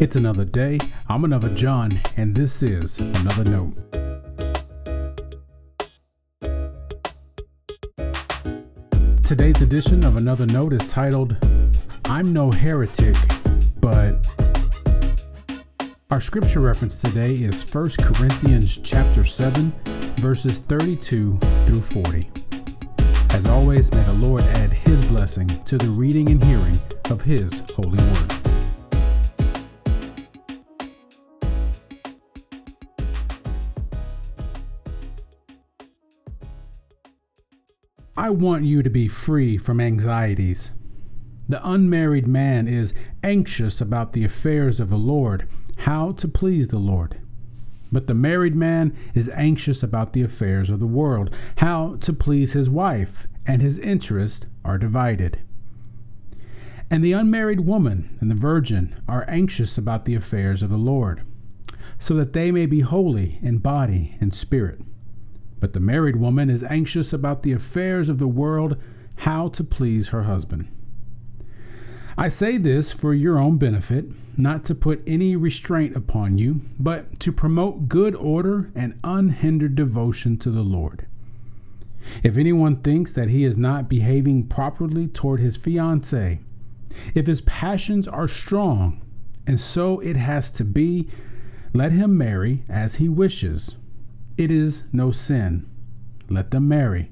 It's another day. I'm another John, and this is another note. Today's edition of Another Note is titled, I'm No Heretic, but. Our scripture reference today is 1 Corinthians chapter 7, verses 32 through 40. As always, may the Lord add his blessing to the reading and hearing of his holy word. I want you to be free from anxieties. The unmarried man is anxious about the affairs of the Lord, how to please the Lord. But the married man is anxious about the affairs of the world, how to please his wife, and his interests are divided. And the unmarried woman and the virgin are anxious about the affairs of the Lord, so that they may be holy in body and spirit. But the married woman is anxious about the affairs of the world, how to please her husband. I say this for your own benefit, not to put any restraint upon you, but to promote good order and unhindered devotion to the Lord. If anyone thinks that he is not behaving properly toward his fiancée, if his passions are strong, and so it has to be, let him marry as he wishes it is no sin. Let them marry.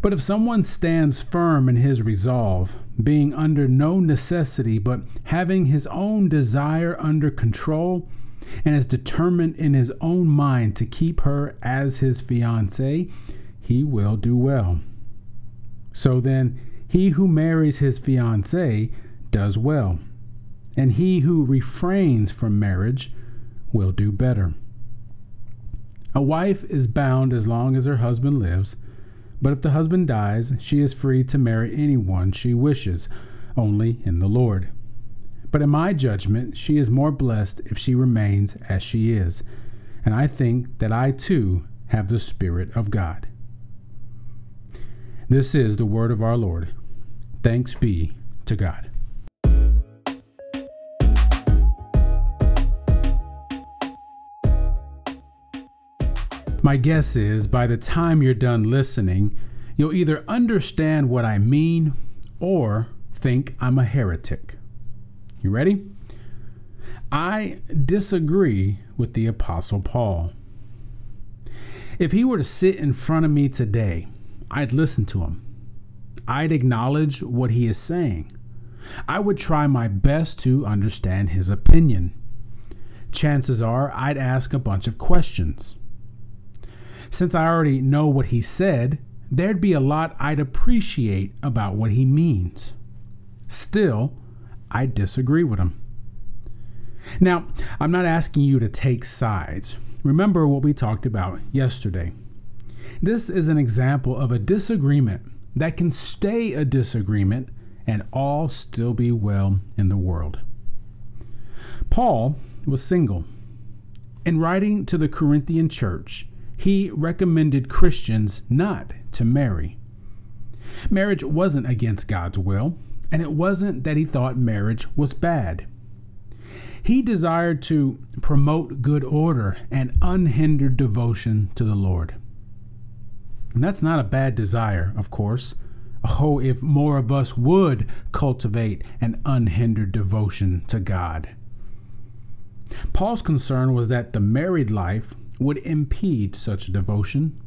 But if someone stands firm in his resolve, being under no necessity, but having his own desire under control, and is determined in his own mind to keep her as his fiancée, he will do well. So then, he who marries his fiancée does well, and he who refrains from marriage will do better. A wife is bound as long as her husband lives, but if the husband dies, she is free to marry anyone she wishes, only in the Lord. But in my judgment, she is more blessed if she remains as she is, and I think that I too have the Spirit of God. This is the word of our Lord. Thanks be to God. My guess is by the time you're done listening, you'll either understand what I mean or think I'm a heretic. You ready? I disagree with the Apostle Paul. If he were to sit in front of me today, I'd listen to him. I'd acknowledge what he is saying. I would try my best to understand his opinion. Chances are I'd ask a bunch of questions. Since I already know what he said, there'd be a lot I'd appreciate about what he means. Still, I disagree with him. Now, I'm not asking you to take sides. Remember what we talked about yesterday. This is an example of a disagreement that can stay a disagreement and all still be well in the world. Paul was single. In writing to the Corinthian church, he recommended Christians not to marry. Marriage wasn't against God's will, and it wasn't that he thought marriage was bad. He desired to promote good order and unhindered devotion to the Lord. And that's not a bad desire, of course. Oh, if more of us would cultivate an unhindered devotion to God. Paul's concern was that the married life would impede such devotion.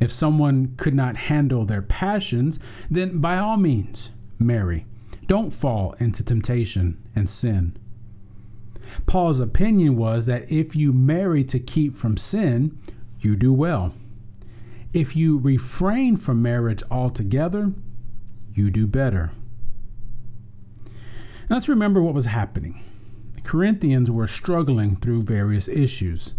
If someone could not handle their passions, then by all means, marry. Don't fall into temptation and sin. Paul's opinion was that if you marry to keep from sin, you do well. If you refrain from marriage altogether, you do better. let's remember what was happening. The Corinthians were struggling through various issues.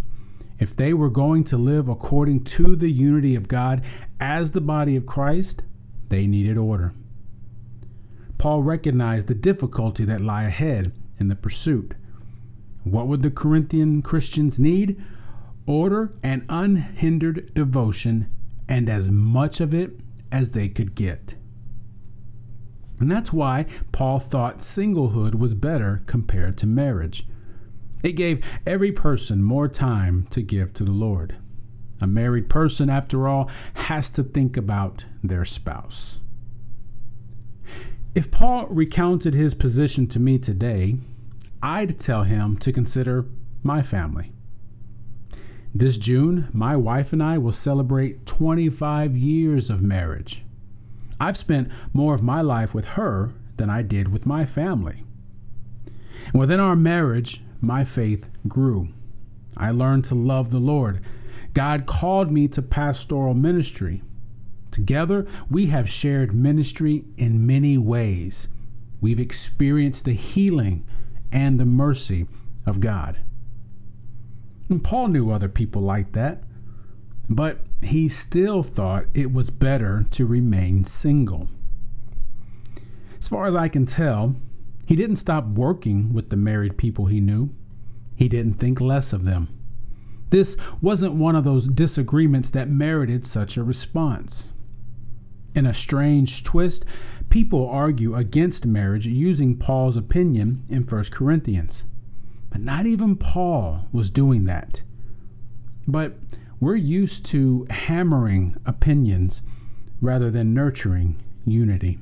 If they were going to live according to the unity of God as the body of Christ, they needed order. Paul recognized the difficulty that lay ahead in the pursuit. What would the Corinthian Christians need? Order and unhindered devotion, and as much of it as they could get. And that's why Paul thought singlehood was better compared to marriage. It gave every person more time to give to the Lord. A married person, after all, has to think about their spouse. If Paul recounted his position to me today, I'd tell him to consider my family. This June, my wife and I will celebrate 25 years of marriage. I've spent more of my life with her than I did with my family. And within our marriage, my faith grew. I learned to love the Lord. God called me to pastoral ministry. Together, we have shared ministry in many ways. We've experienced the healing and the mercy of God. And Paul knew other people like that, but he still thought it was better to remain single. As far as I can tell, he didn't stop working with the married people he knew. He didn't think less of them. This wasn't one of those disagreements that merited such a response. In a strange twist, people argue against marriage using Paul's opinion in 1 Corinthians. But not even Paul was doing that. But we're used to hammering opinions rather than nurturing unity.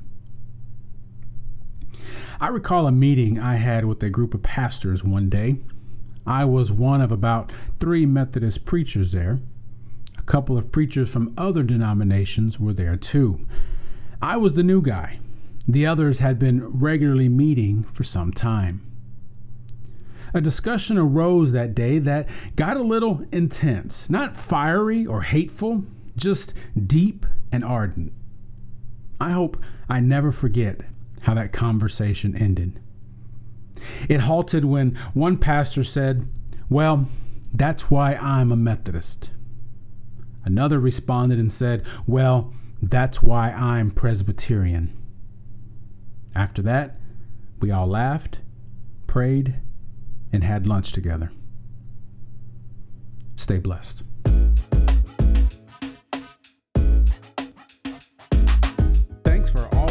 I recall a meeting I had with a group of pastors one day. I was one of about three Methodist preachers there. A couple of preachers from other denominations were there too. I was the new guy. The others had been regularly meeting for some time. A discussion arose that day that got a little intense, not fiery or hateful, just deep and ardent. I hope I never forget how that conversation ended. It halted when one pastor said, Well, that's why I'm a Methodist. Another responded and said, Well, that's why I'm Presbyterian. After that, we all laughed, prayed, and had lunch together. Stay blessed.